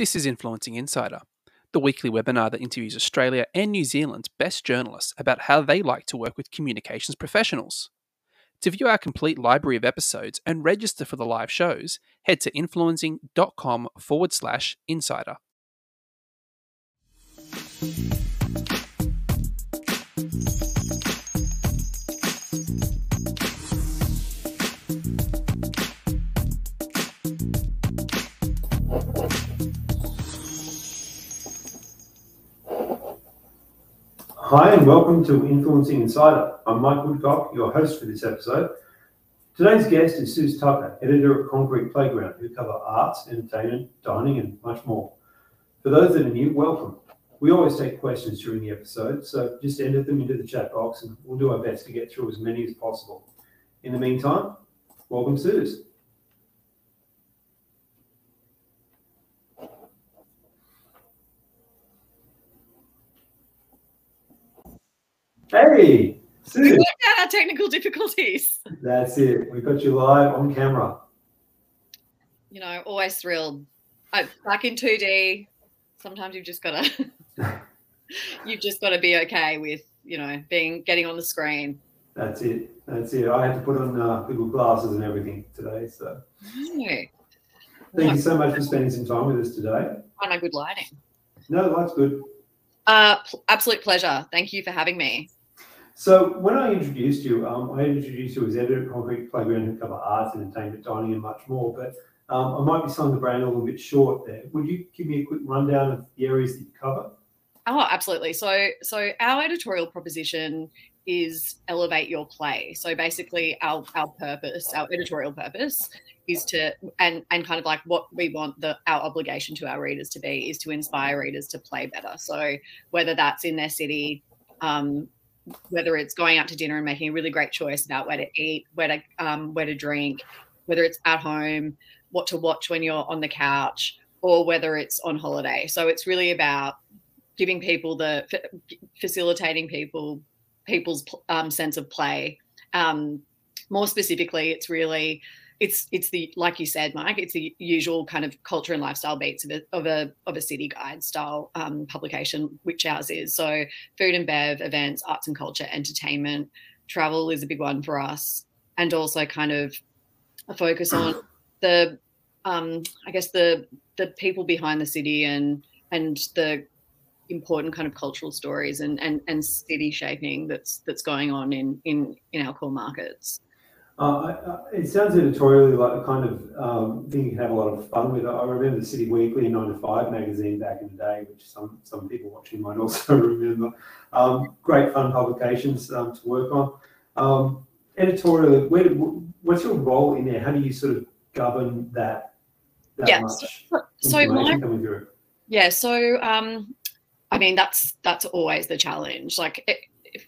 This is Influencing Insider, the weekly webinar that interviews Australia and New Zealand's best journalists about how they like to work with communications professionals. To view our complete library of episodes and register for the live shows, head to influencing.com forward slash insider. Hi, and welcome to Influencing Insider. I'm Mike Woodcock, your host for this episode. Today's guest is Suze Tucker, editor at Concrete Playground, who cover arts, entertainment, dining, and much more. For those that are new, welcome. We always take questions during the episode, so just enter them into the chat box and we'll do our best to get through as many as possible. In the meantime, welcome, Suze. Hey, We Suze. worked out our technical difficulties. That's it. We've got you live on camera. You know, always thrilled. I, back in 2D, sometimes you've just got to, you've just got to be okay with, you know, being getting on the screen. That's it. That's it. I had to put on uh, little glasses and everything today. So No, thank you so much for spending some time with us today. find my good lighting. No, that's good. Uh, pl- absolute pleasure. Thank you for having me. So when I introduced you, um, I introduced you as editor at Concrete Playground who cover arts, entertainment, dining, and much more. But um, I might be selling the brand a little bit short there. Would you give me a quick rundown of the areas that you cover? Oh, absolutely. So, so our editorial proposition is elevate your play. So basically, our our purpose, our editorial purpose, is to and and kind of like what we want the our obligation to our readers to be is to inspire readers to play better. So whether that's in their city. Um, whether it's going out to dinner and making a really great choice about where to eat, where to um, where to drink, whether it's at home, what to watch when you're on the couch, or whether it's on holiday. So it's really about giving people the facilitating people people's um, sense of play. Um, more specifically, it's really it's it's the like you said, Mike. It's the usual kind of culture and lifestyle beats of a of a, of a city guide style um, publication, which ours is. So food and bev, events, arts and culture, entertainment, travel is a big one for us, and also kind of a focus on the um, I guess the the people behind the city and and the important kind of cultural stories and and, and city shaping that's that's going on in in in our core markets. Uh, it sounds editorially like kind of um, thing you can have a lot of fun with. I remember the City Weekly and 9 to 5 magazine back in the day, which some, some people watching might also remember. Um, great fun publications um, to work on. Um, editorially, where, what's your role in there? How do you sort of govern that, that Yeah, much So my coming through? Yeah, so um, I mean that's that's always the challenge. Like it,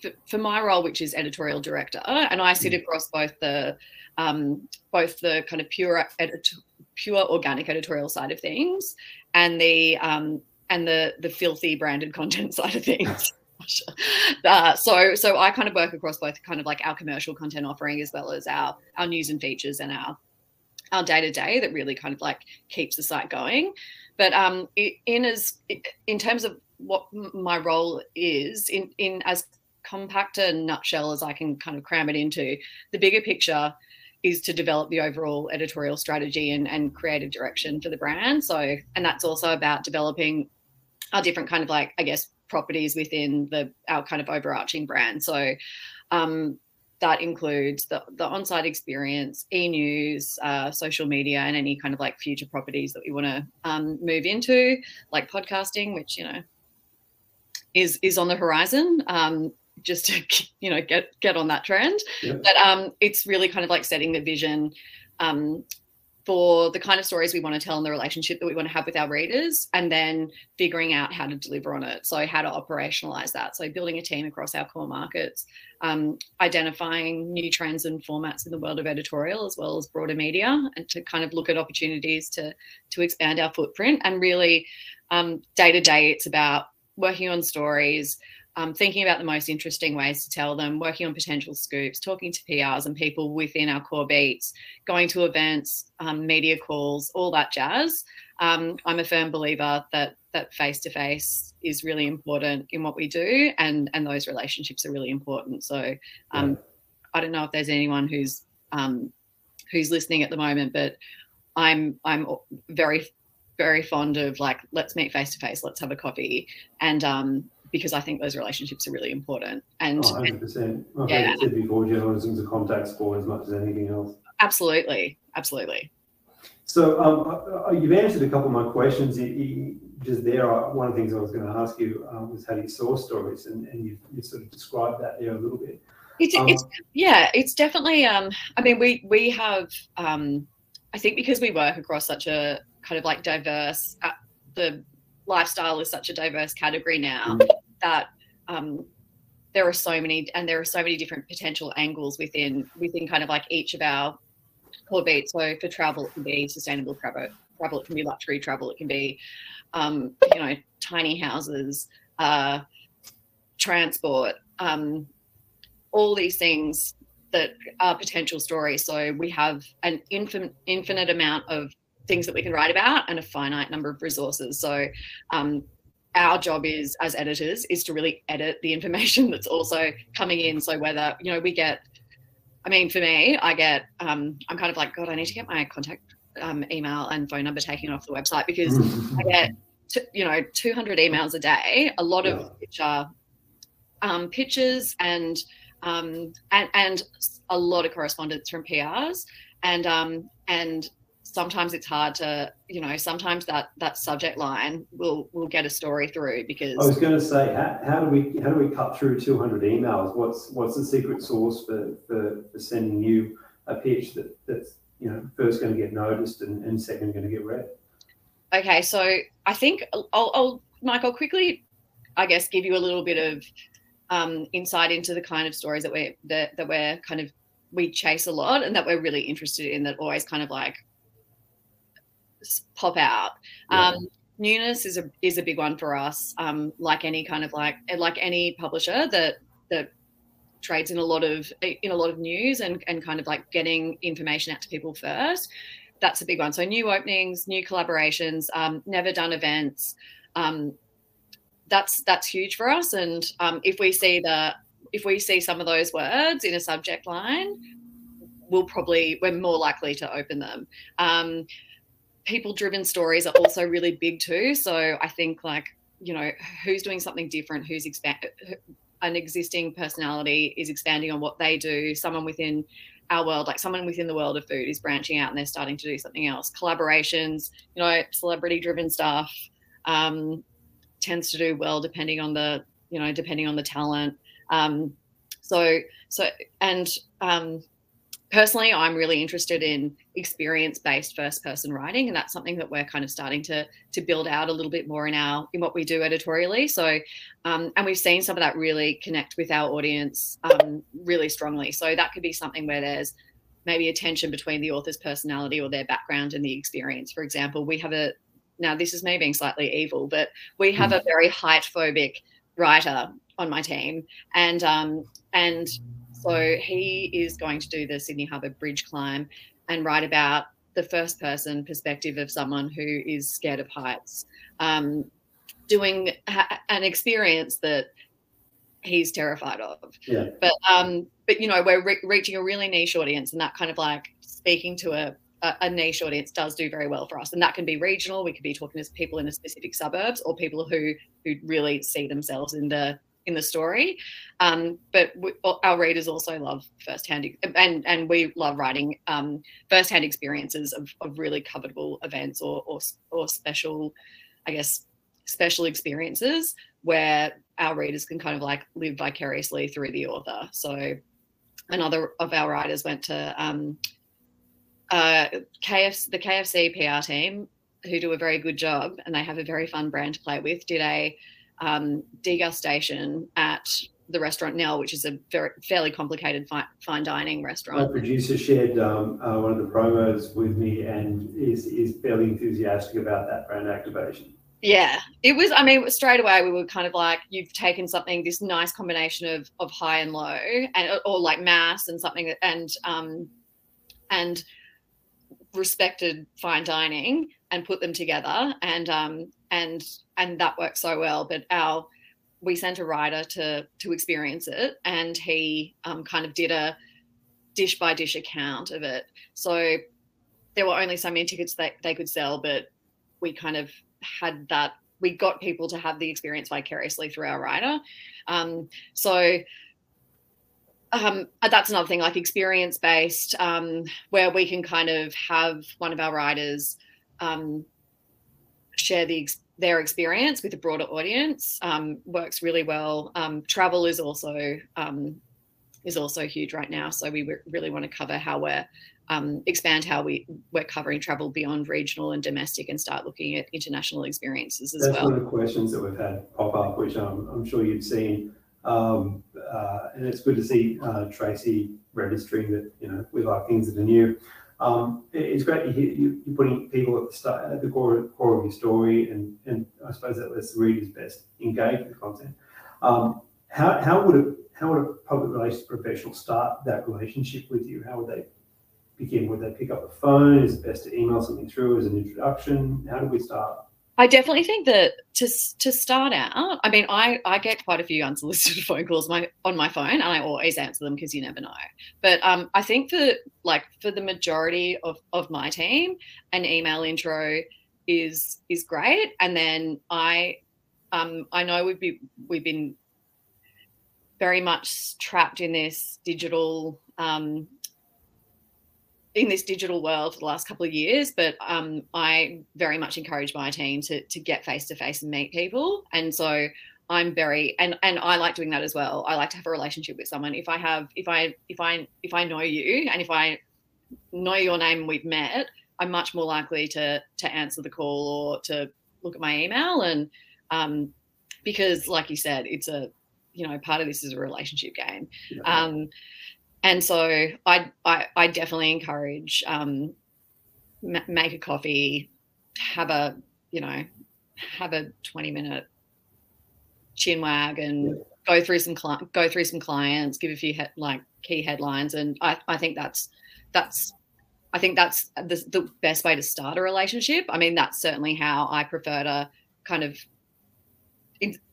for, for my role, which is editorial director, and I sit across both the um, both the kind of pure edit- pure organic editorial side of things and the um, and the the filthy branded content side of things. Uh, so so I kind of work across both kind of like our commercial content offering as well as our our news and features and our our day to day that really kind of like keeps the site going. But um, in as in terms of what my role is in in as compact a nutshell as I can kind of cram it into, the bigger picture is to develop the overall editorial strategy and, and creative direction for the brand. So, and that's also about developing our different kind of like, I guess, properties within the our kind of overarching brand. So, um, that includes the, the on-site experience, e-news, uh, social media, and any kind of like future properties that we want to um, move into, like podcasting, which you know is is on the horizon. Um, just to you know get get on that trend, Yeah. but um, it's really kind of like setting the vision um, for the kind of stories we want to tell and the relationship that we want to have with our readers, and then figuring out how to deliver on it. So how to operationalize that. So building a team across our core markets, um, identifying new trends and formats in the world of editorial as well as broader media, and to kind of look at opportunities to to expand our footprint. And really, day to day, it's about working on stories, um, thinking about the most interesting ways to tell them, working on potential scoops, talking to PRs and people within our core beats, going to events, um, media calls, all that jazz. Um, I'm a firm believer that that face to face is really important in what we do, and and those relationships are really important. So um, yeah. I don't know if there's anyone who's um, who's listening at the moment, but I'm I'm very very fond of like let's meet face to face, let's have a coffee, and um, because I think those relationships are really important. And oh, 100%. Like yeah. Said before, journalism is a contact sport as much as anything else. Absolutely, absolutely. So um, uh, uh, you've answered a couple of my questions. You, you, just there, uh, one of the things I was going to ask you um, was how do you source stories, and, and you, you sort of described that there a little bit. It's, um, it's yeah, it's definitely. Um, I mean, we we have. Um, I think because we work across such a kind of like diverse. Uh, the lifestyle is such a diverse category now mm. That um, there are so many, and there are so many different potential angles within within kind of like each of our core beats. So for travel, it can be sustainable travel. Travel, it can be luxury travel. It can be, um, you know, tiny houses, uh, transport. Um, all these things that are potential stories. So we have an infin- infinite amount of things that we can write about and a finite number of resources. So um, our job is as editors is to really edit the information that's also coming in. So whether you know we get, I mean, for me, I get um, I'm kind of like God, I need to get my contact um, email and phone number taken off the website because I get t- you know 200 emails a day, a lot of which are um, pictures and um, and and a lot of correspondence from PRs, and um, and sometimes it's hard to you know sometimes that that subject line will will get a story through because I was going to say how, how do we how do we cut through 200 emails? What's what's the secret sauce for for, for sending you a pitch that that's you know first going to get noticed and, and second going to get read? Okay, so I think I'll, I'll Mike, I'll quickly, I guess, give you a little bit of um, insight into the kind of stories that we're that, that we're kind of we chase a lot and that we're really interested in that always kind of like pop out. Yeah. Um, newness is a is a big one for us. Um, like any kind of like like any publisher that that trades in a lot of in a lot of news and and kind of like getting information out to people first. That's a big one. So new openings, new collaborations, um, never done events. Um, that's that's huge for us. And um, if we see the if we see some of those words in a subject line, we'll probably we're more likely to open them. Um, people driven stories are also really big too. So I think like you know who's doing something different, who's an existing personality is expanding on what they do. Someone within our world, like someone within the world of food, is branching out and they're starting to do something else. Collaborations, you know, celebrity driven stuff. Um, tends to do well depending on the you know depending on the talent um, so so and um, personally i'm really interested in experience based first person writing and that's something that we're kind of starting to to build out a little bit more in our in what we do editorially. So um, and we've seen some of that really connect with our audience um, really strongly. So that could be something where there's maybe a tension between the author's personality or their background and the experience. For example we have a now this is me being slightly evil, but we have hmm. a very height phobic writer on my team, and um, and so he is going to do the Sydney Harbour Bridge climb and write about the first person perspective of someone who is scared of heights, um, doing an experience that he's terrified of. Yeah. But um, but you know, we're re- reaching a really niche audience, and that kind of like speaking to a a, niche audience does do very well for us, and that can be regional. We could be talking to people in the specific suburbs or people who who really see themselves in the in the story. Um, but we, our readers also love firsthand, and and we love writing um, firsthand experiences of, of really covetable events or, or or special, I guess, special experiences where our readers can kind of like live vicariously through the author. So another of our writers went to um, uh, KFC, the KFC PR team, who do a very good job and they have a very fun brand to play with, did a um, degustation at the restaurant Nel, which is a very fairly complicated fine, fine dining restaurant. My producer shared um, uh, one of the promos with me and is is fairly enthusiastic about that brand activation. yeah, it was. I mean, straight away we were kind of like, you've taken something, this nice combination of of high and low, and or like mass and something, and um, and respected fine dining, and put them together, and um, and and that worked so well. But our we sent a writer to to experience it, and he um, kind of did a dish by dish account of it. So there were only so many tickets that they could sell, but we kind of had that we got people to have the experience vicariously through our writer um, so um, that's another thing like experience based um, where we can kind of have one of our writers um, share the their experience with a broader audience um, works really well um, travel is also is also huge right now so we really want to cover how we're um, expand how we we're covering travel beyond regional and domestic and start looking at international experiences as That's well. one of the questions that we've had pop up, which I'm, I'm sure you've seen. Um, uh, and it's good to see uh, Tracy registering that, you know, we like things that are new. Um, it's great you, are putting people at the start, at the core, core of your story, and, and I suppose that lets the readers best engage with the content. Um, how, how would a how would a public relations professional start that relationship with you? How would they begin? Would they pick up the phone? Is it best to email something through as an introduction? How do we start? I definitely think that to to start out, I mean, I I get quite a few unsolicited phone calls my on my phone, and I always answer them because you never know. But um, I think for like for the majority of of my team, an email intro is is great, and then I um I know we've been we've been very much trapped in this digital um in this digital world for the last couple of years, but um, I very much encourage my team to to get face to face and meet people. And so I'm very and and I like doing that as well. I like to have a relationship with someone. If I have if I if I if I know you and if I know your name and we've met, I'm much more likely to to answer the call or to look at my email and um, because like you said, it's a you know part of this is a relationship game. Yeah. Um, and so I I, I definitely encourage um, m- make a coffee, have a you know have a twenty minute chin wag and go through some cli- go through some clients, give a few he- like key headlines, and I I think that's that's I think that's the, the best way to start a relationship. I mean, that's certainly how I prefer to kind of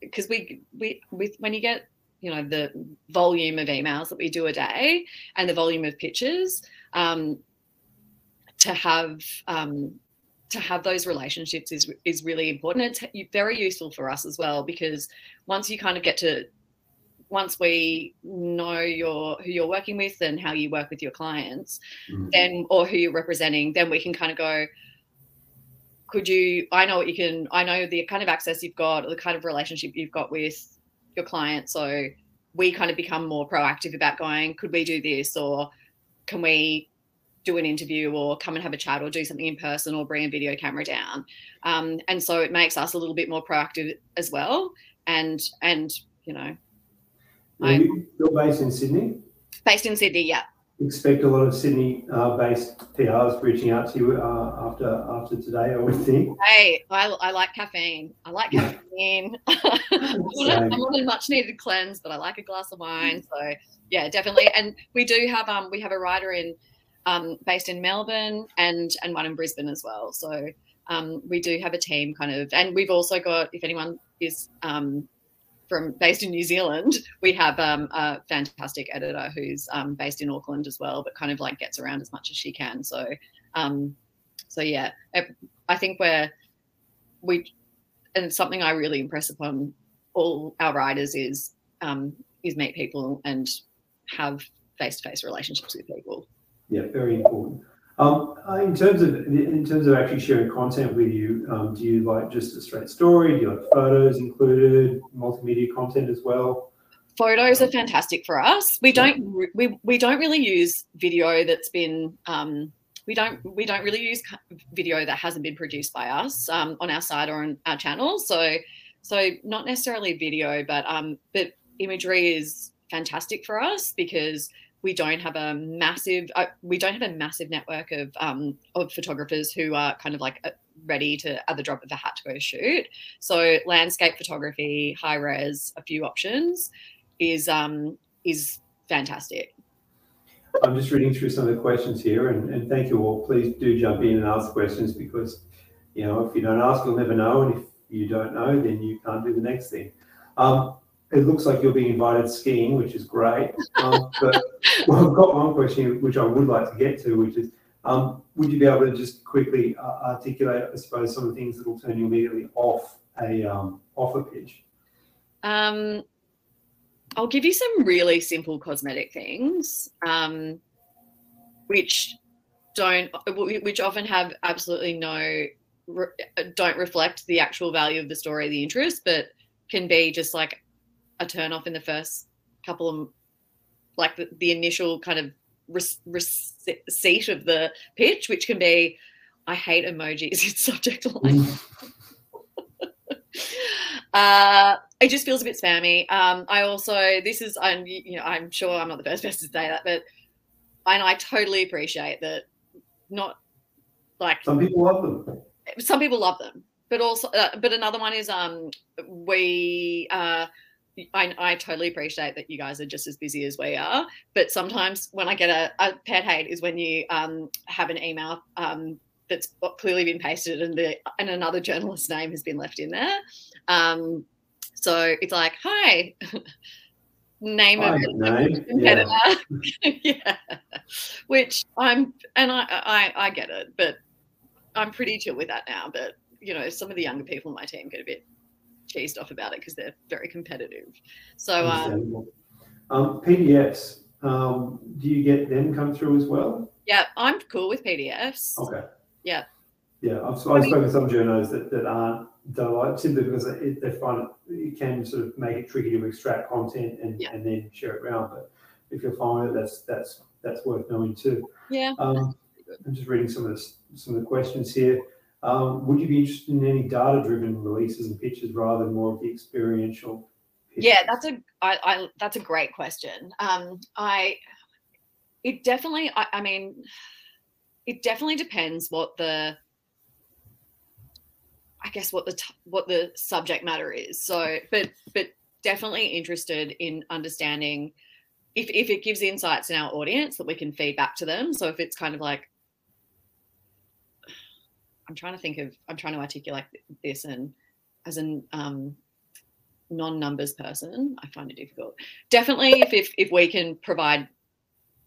because we we with when you get you know the volume of emails that we do a day and the volume of pitches um, to have um, to have those relationships is is really important it's very useful for us as well because once you kind of get to once we know your who you're working with and how you work with your clients mm-hmm. then or who you're representing then we can kind of go could you i know what you can i know the kind of access you've got the kind of relationship you've got with your client. So we kind of become more proactive about going, could we do this? Or can we do an interview or come and have a chat or do something in person or bring a video camera down? Um, and so it makes us a little bit more proactive as well. And, and, you know, you're based in Sydney? Based in Sydney, yeah expect a lot of Sydney-based uh, PRs reaching out to you uh, after after today. I would think. Hey, I, I like caffeine. I like caffeine. I'm, on a, much-needed cleanse, but I like a glass of wine. So yeah, definitely. And we do have um we have a writer in um based in Melbourne and and one in Brisbane as well. So um we do have a team kind of, and we've also got if anyone is um from based in New Zealand, we have um, a fantastic editor who's um, based in Auckland as well, but kind of like gets around as much as she can. So, um, so yeah, I think we're we, and it's something I really impress upon all our writers is um, is meet people and have face to face relationships with people. Yeah, very important. Um, uh, in terms of in terms of actually sharing content with you, um, do you like just a straight story? Do you like photos included, multimedia content as well? Photos are fantastic for us. We don't we, we don't really use video that's been um, we don't we don't really use video that hasn't been produced by us um, on our site or on our channel. So so not necessarily video, but um, but imagery is fantastic for us because we don't have a massive uh, we don't have a massive network of um, of photographers who are kind of like uh, ready to at the drop of a hat to go shoot. So landscape photography, high res, a few options is um, is fantastic. I'm just reading through some of the questions here, and, and thank you all. Please do jump in and ask questions because, you know, if you don't ask, you'll never know, and if you don't know, then you can't do the next thing. Um, it looks like you're being invited skiing, which is great. Um, but well, I've got one question which I would like to get to, which is, um, would you be able to just quickly uh, articulate, I suppose, some of the things that will turn you immediately off a um, off a pitch? Um, I'll give you some really simple cosmetic things, um, which don't, which often have absolutely no, don't reflect the actual value of the story, the interest, but can be just like a turn off in the first couple of, like the, the initial kind of receipt of the pitch, which can be, I hate emojis in subject line. uh, it just feels a bit spammy. Um, I also this is I'm you know I'm sure I'm not the first person to say that, but and I totally appreciate that. Not like some people love them. Some people love them, but also uh, but another one is um we uh. I, I totally appreciate that you guys are just as busy as we are, but sometimes when I get a, a pet hate is when you um, have an email um, that's clearly been pasted and the and another journalist's name has been left in there. Um, so it's like, hi, name hi, of name. competitor. Yeah. yeah. Which I'm, and I, I, I get it, but I'm pretty chill with that now. But, you know, some of the younger people in my team get a bit cheesed off about it because they're very competitive. So, um, um, PDFs, um, do you get them come through as well? Yeah, I'm cool with PDFs. Okay. Yeah. Yeah, I've, I've spoken to some journals that, that aren't don't like simply because it, they find it, it can sort of make it tricky to extract content and, yeah. and then share it around. But if you're fine with it, that's that's that's worth knowing too. Yeah. Um, I'm just reading some of the some of the questions here. Um, would you be interested in any data-driven releases and pitches rather than more of the experiential? Pitches? Yeah, that's a I, I that's a great question. Um, I it definitely I, I mean it definitely depends what the I guess what the t- what the subject matter is. So, but but definitely interested in understanding if if it gives insights in our audience that we can feed back to them. So if it's kind of like I'm trying to think of I'm trying to articulate this and as an um, non-numbers person, I find it difficult. Definitely if if if we can provide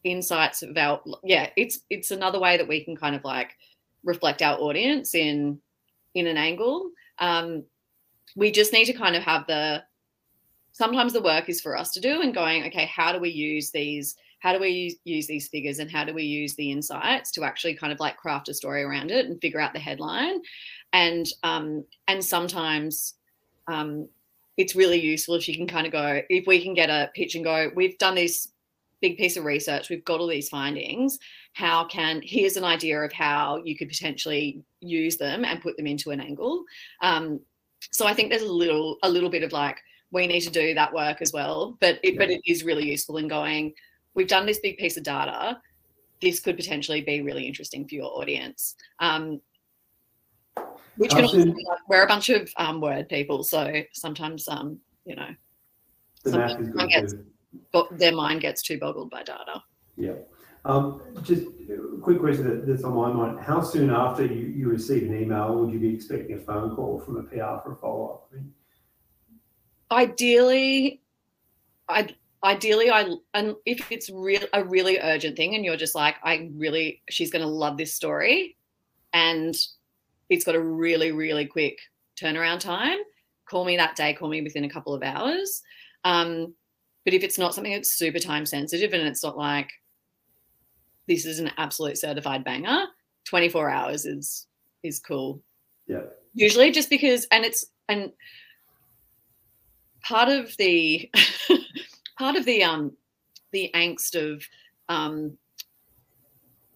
insights about yeah, it's it's another way that we can kind of like reflect our audience in in an angle. Um, we just need to kind of have the sometimes the work is for us to do and going okay how do we use these how do we use, these figures and how do we use the insights to actually kind of like craft a story around it and figure out the headline? And um, and sometimes um, it's really useful if you can kind of go if we can get a pitch and go we've done this big piece of research. We've got all these findings. How can here's an idea of how you could potentially use them and put them into an angle. Um, so i think there's a little a little bit of like we need to do that work as well but it, but it is really useful in going we've done this big piece of data. This could potentially be really interesting for your audience. Um, which can also like, we're a bunch of um, word people so sometimes um, you know sometimes gets, their mind gets too boggled by data. Yeah. Um, just a quick question that, that's on my mind. How soon after you, you receive an email would you be expecting a phone call from a PR for a follow up? I mean, ideally, I ideally I and if it's real a really urgent thing and you're just like I really she's going to love this story and it's got a really really quick turnaround time call me that day call me within a couple of hours um, but if it's not something that's super time sensitive and it's not like this is an absolute certified banger, 24 hours is is cool. Yeah. Usually just because and it's and part of the part of the um the angst of um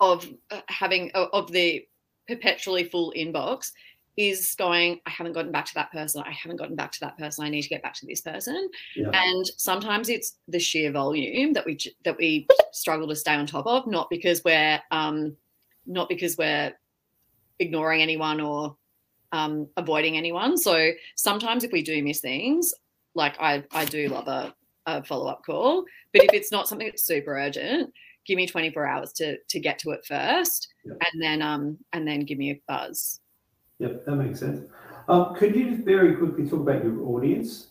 of uh, having of the perpetually full inbox is going i haven't gotten back to that person i haven't gotten back to that person i need to get back to this person yeah. and sometimes it's the sheer volume that we that we struggle to stay on top of not because we're um not because we're ignoring anyone or um, avoiding anyone. So sometimes if we do miss things, like I, I do love a, a follow up call. But if it's not something that's super urgent, give me 24 hours to to get to it first, Yep. and then um and then give me a buzz. Yep, that makes sense. Um, could you just very quickly talk about your audience,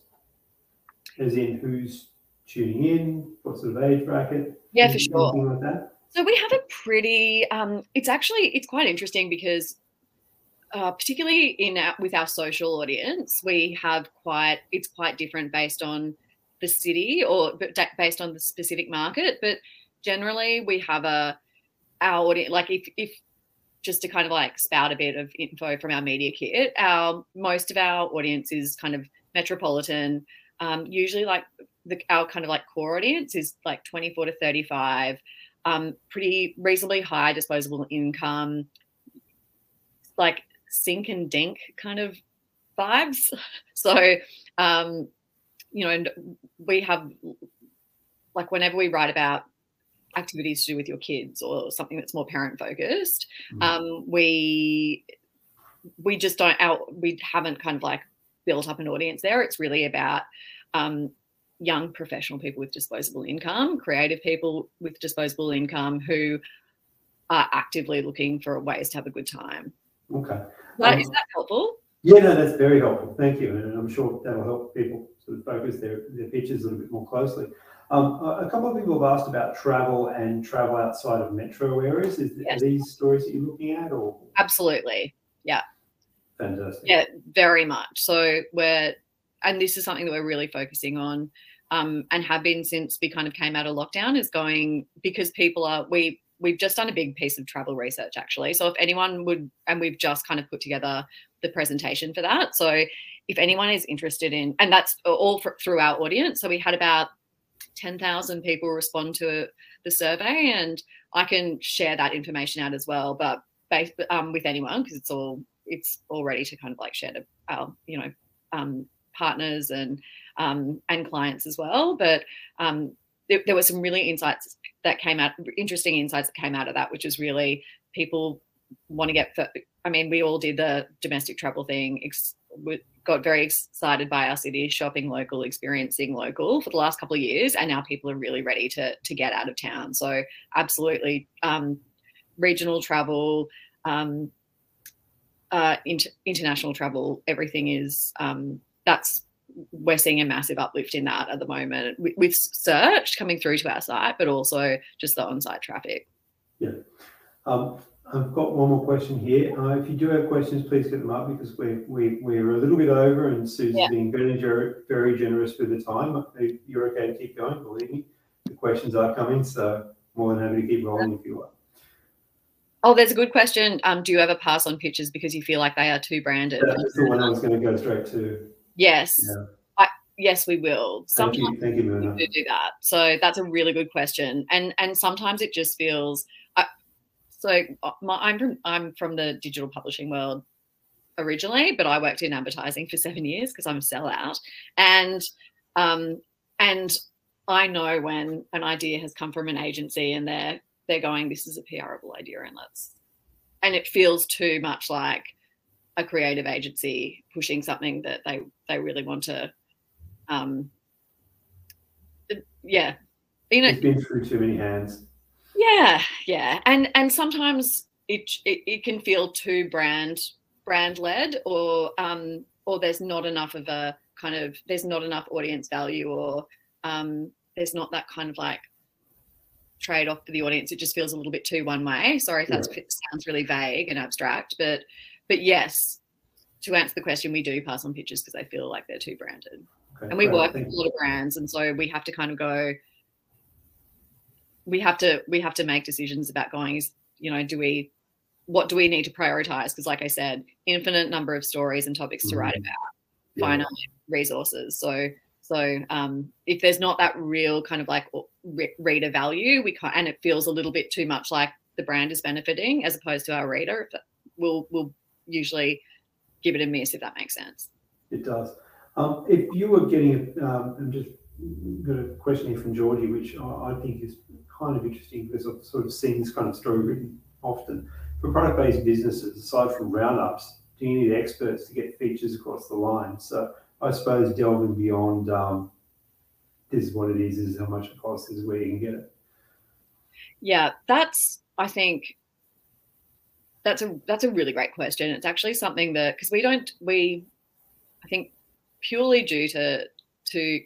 as in who's tuning in, what sort of age bracket? Yeah, for sure. like that. So we have a pretty. Um, it's actually it's quite interesting because, uh, particularly in our, with our social audience, we have quite it's quite different based on the city or based on the specific market. But generally, we have a our audience like if if just to kind of like spout a bit of info from our media kit, our most of our audience is kind of metropolitan. Um, usually, like the, our kind of like core audience is like 24 to 35 um, pretty reasonably high disposable income, like sink and dink kind of vibes. So, um, you know, and we have like whenever we write about activities to do with your kids or something that's more parent focused, Mhm. um, we we just don't out we haven't kind of like built up an audience there. It's really about um, young professional people with disposable income, creative people with disposable income who are actively looking for ways to have a good time. Okay. Um, is that helpful? Yeah, no, that's very helpful. Thank you, and I'm sure that'll help people sort of focus their their pitches a little bit more closely. Um, a couple of people have asked about travel and travel outside of metro areas. Is Yes. are these stories that you're looking at, or Absolutely. Yeah, fantastic? Yeah, very much. So we're, and this is something that we're really focusing on, um, and have been since we kind of came out of lockdown, is going because people are we we've just done a big piece of travel research actually. So if anyone would, and we've just kind of put together the presentation for that. So if anyone is interested in, and that's all for, through our audience. So we had about ten thousand people respond to the survey, and I can share that information out as well. But based um, with anyone because it's all it's all ready to kind of like share to our you know um, partners and um, and clients as well. But um, there, there were some really insights that came out, interesting insights that came out of that, which is really people want to get. I mean, we all did the domestic travel thing. Ex- got very excited by our city, shopping local, experiencing local for the last couple of years, and now people are really ready to to get out of town. So absolutely, um, regional travel. Um, uh, inter- international travel, everything is um, that's we're seeing a massive uplift in that at the moment with, with search coming through to our site, but also just the on-site traffic. Um, I've got one more question here. Uh, if you do have questions, please get them up because we're, we, we're a little bit over and Susan's Yeah. being very, very generous with the time. You're okay to keep going, believe me. The questions are coming, so more than happy to keep rolling if you want. Oh, there's a good question. Um, do you ever pass on pictures because you feel like they are too branded? That's the one I was going to go straight to. Yes, Yeah. I, yes, we will. Thank Sometimes you, thank you, we do that. So that's a really good question, and and sometimes it just feels. So uh, my, I'm from I'm from the digital publishing world originally, but I worked in advertising for seven years because I'm a sellout, and um and I know when an idea has come from an agency and they're they're going, this is a PRable idea, and let's, and it feels too much like a creative agency pushing something that they they really want to um yeah you know It's been through too many hands. Yeah yeah. And and sometimes it it, it can feel too brand brand led or um or there's not enough of a kind of there's not enough audience value or um there's not that kind of like trade off for the audience. It just feels a little bit too one way. Sorry if that sounds really vague and abstract but but yes to answer the question we do pass on pictures because they feel like they're too branded. Okay, and we great, work with a lot of brands and so we have to kind of go we have to we have to make decisions about going is you know do we what do we need to prioritize because like i said infinite number of stories and topics to write Mhm. about Yeah. finite resources so so um, if there's not that real kind of like re- reader value we can't and it feels a little bit too much like the brand is benefiting as opposed to our reader we'll we'll usually give it a miss if that makes sense It does. Um, if you were getting, um, I'm just got a question here from Georgie, which I, I think is kind of interesting because I've sort of seen this kind of story written often. For product-based businesses, aside from roundups, do you need experts to get features across the line? So I suppose delving beyond um, this is what it is, is how much it costs, is where you can get it. Yeah, that's I think that's a that's a really great question. It's actually something that because we don't we I think purely due to to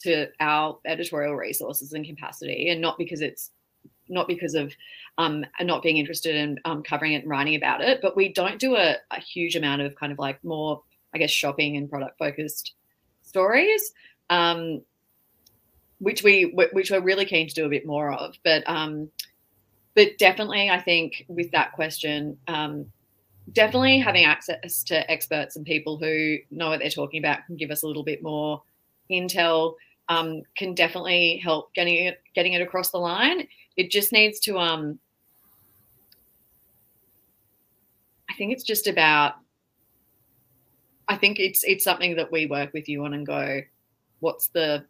to our editorial resources and capacity, and not because it's not because of um, not being interested in um, covering it and writing about it, but we don't do a, a huge amount of kind of like more, I guess, shopping and product focused stories. Um, which we which we're really keen to do a bit more of. But um, but definitely, I think with that question, um, definitely having access to experts and people who know what they're talking about can give us a little bit more intel. Um, can definitely help getting it getting it across the line. It just needs to. Um, I think it's just about. I think it's it's something that we work with you on and go, what's the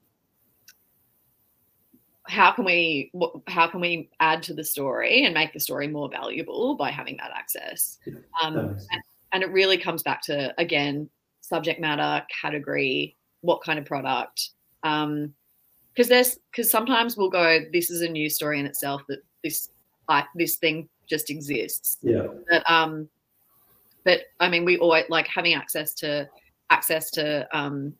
how can we how can we add to the story and make the story more valuable by having that access um, and, and, it really comes back to again subject matter category what kind of product because um, there's because sometimes we'll go this is a new story in itself that this like this thing just exists. Yeah. But um but i mean we always like having access to access to um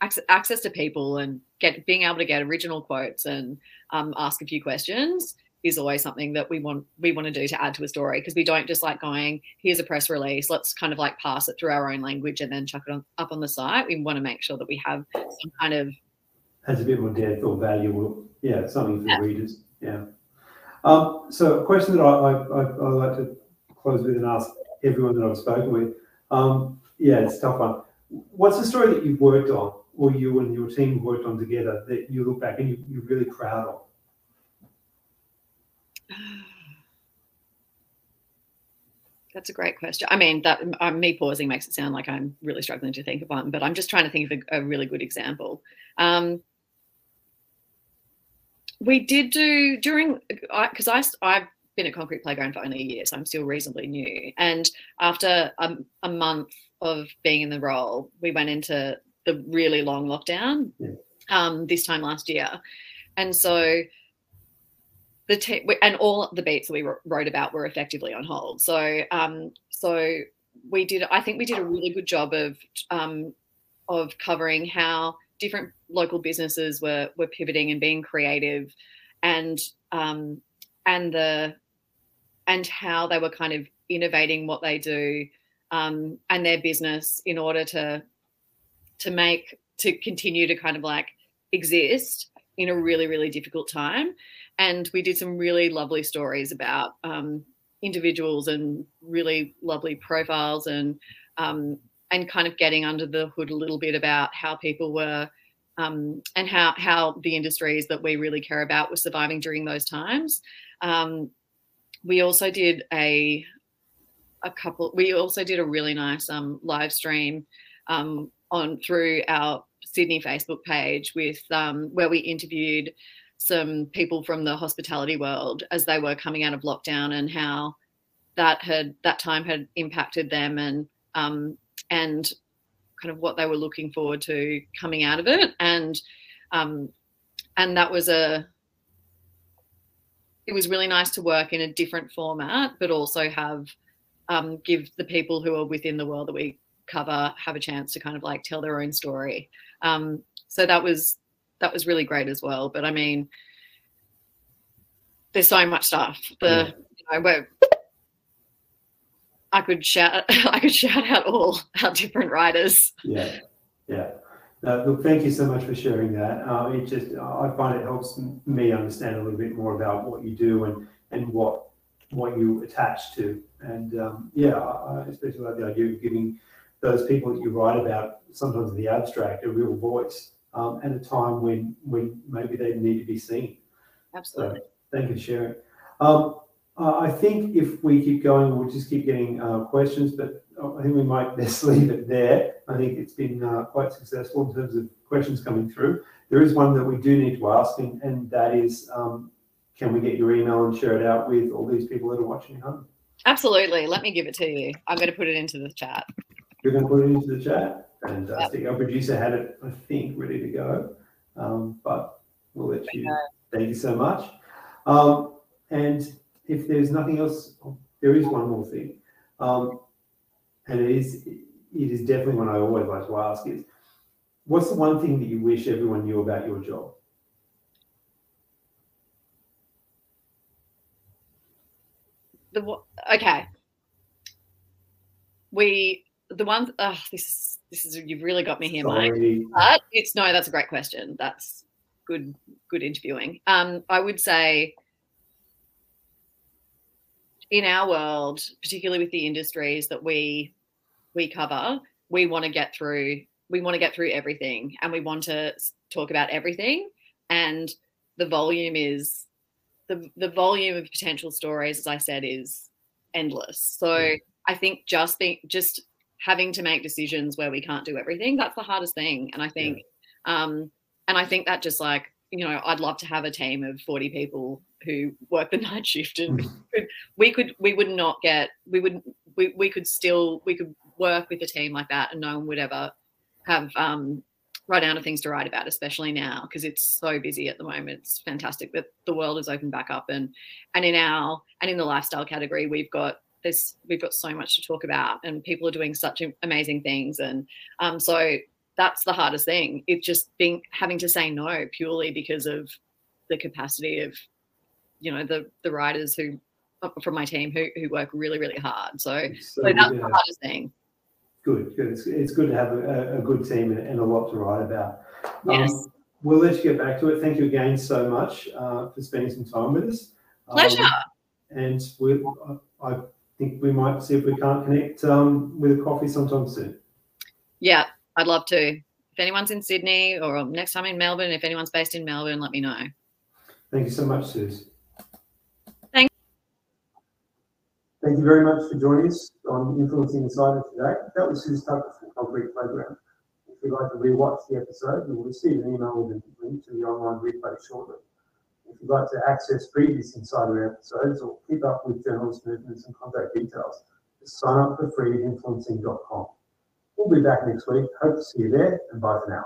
access, access to people and get being able to get original quotes and um, ask a few questions is always something that we want we want to do to add to a story because we don't just like going here's a press release let's kind of like pass it through our own language and then chuck it on, up on the site we want to make sure that we have some kind of has a bit more depth or value yeah something for yeah. readers yeah um, so a question that I, I, I, like to close with and ask everyone that I've spoken with um, yeah it's a tough one what's the story that you've worked on or you and your team worked on together that you look back and you, you're really proud of? That's a great question. I mean, that um, me pausing makes it sound like I'm really struggling to think of one, but I'm just trying to think of a, a really good example. Um, we did do during because I, I have been at Concrete Playground for only a year, so I'm still reasonably new. And after a, a month of being in the role, we went into the really long lockdown um, this time last year, and so the te- and all the beats that we wrote about were effectively on hold. So um, so we did. I think we did a really good job of um, of covering how different local businesses were were pivoting and being creative, and um, and the and how they were kind of innovating what they do um, and their business in order to to make to continue to kind of like exist in a really really difficult time and we did some really lovely stories about um, individuals and really lovely profiles and um, and kind of getting under the hood a little bit about how people were um, and how how the industries that we really care about were surviving during those times. Um, we also did a a couple. We also did a really nice um, live stream um, on through our Sydney Facebook page with um, where we interviewed some people from the hospitality world as they were coming out of lockdown and how that had that time had impacted them and um, and kind of what they were looking forward to coming out of it and um, and that was a it was really nice to work in a different format but also have um, give the people who are within the world that we cover have a chance to kind of like tell their own story. Um, so that was that was really great as well. But I mean, there's so much stuff. The yeah. you know, I could shout I could shout out all our different writers. Yeah, yeah. Uh, look, thank you so much for sharing that. Uh, it just I find it helps me understand a little bit more about what you do and and what what you attach to. And um, yeah, I especially like the idea of giving those people that you write about, sometimes in the abstract, a real voice um, at a time when when maybe they need to be seen. Absolutely. So, thank you for sharing. Um, uh, I think if we keep going, we'll just keep getting uh, questions, but I think we might best leave it there. I think it's been uh, quite successful in terms of questions coming through. There is one that we do need to ask, and, and that is um, can we get your email and share it out with all these people that are watching at home? Absolutely. Let me give it to you. I'm going to put it into the chat. You're going to put it into the chat? Fantastic. Our producer had it, I think, ready to go. Um, but we'll let you. Thank you so much. Um, and if there's nothing else, there is one more thing. Um, and it is it is definitely one I always like to ask is what's the one thing that you wish everyone knew about your job? The okay. We the one oh, this is this is you've really got me here, Mike. But it's no, that's a great question. That's good good interviewing. Um, I would say in our world, particularly with the industries that we we cover, we want to get through we want to get through everything and we want to talk about everything and the volume is the the volume of potential stories as I said is endless. So. I think just being just having to make decisions where we can't do everything that's the hardest thing and I think yeah. um and I think that just like you know I'd love to have a team of 40 people who work the night shift and we could we would not get we would we, we could still we could work with a team like that and no one would ever have um write down of things to write about especially now because it's so busy at the moment it's fantastic that the world is opened back up and and in our and in the lifestyle category we've got this we've got so much to talk about and people are doing such amazing things and um so that's the hardest thing it's just being having to say no purely because of the capacity of you know the the writers who uh, from my team who who work really really hard. So, so, so that's yeah. the hardest thing. Good, good. It's, it's good to have a, a good team and, and, a lot to write about. Yes. Um, we'll let you get back to it. Thank you again so much uh, for spending some time with us. Pleasure. Um, and we, I think we might see if we can't connect um, with a coffee sometime soon. Yeah, I'd love to. If anyone's in Sydney or next time in Melbourne, if anyone's based in Melbourne, let me know. Thank you so much, Suze. Thank Thank you very much for joining us on Influencing Insider today. That was Suze Tucker from Concrete Playground. If you'd like to rewatch the episode, you will receive an email with a link to the online replay shortly. If you'd like to access previous Insider episodes or keep up with journalist movements and contact details, just sign up for free at influencing.com. We'll be back next week. Hope to see you there, and bye for now.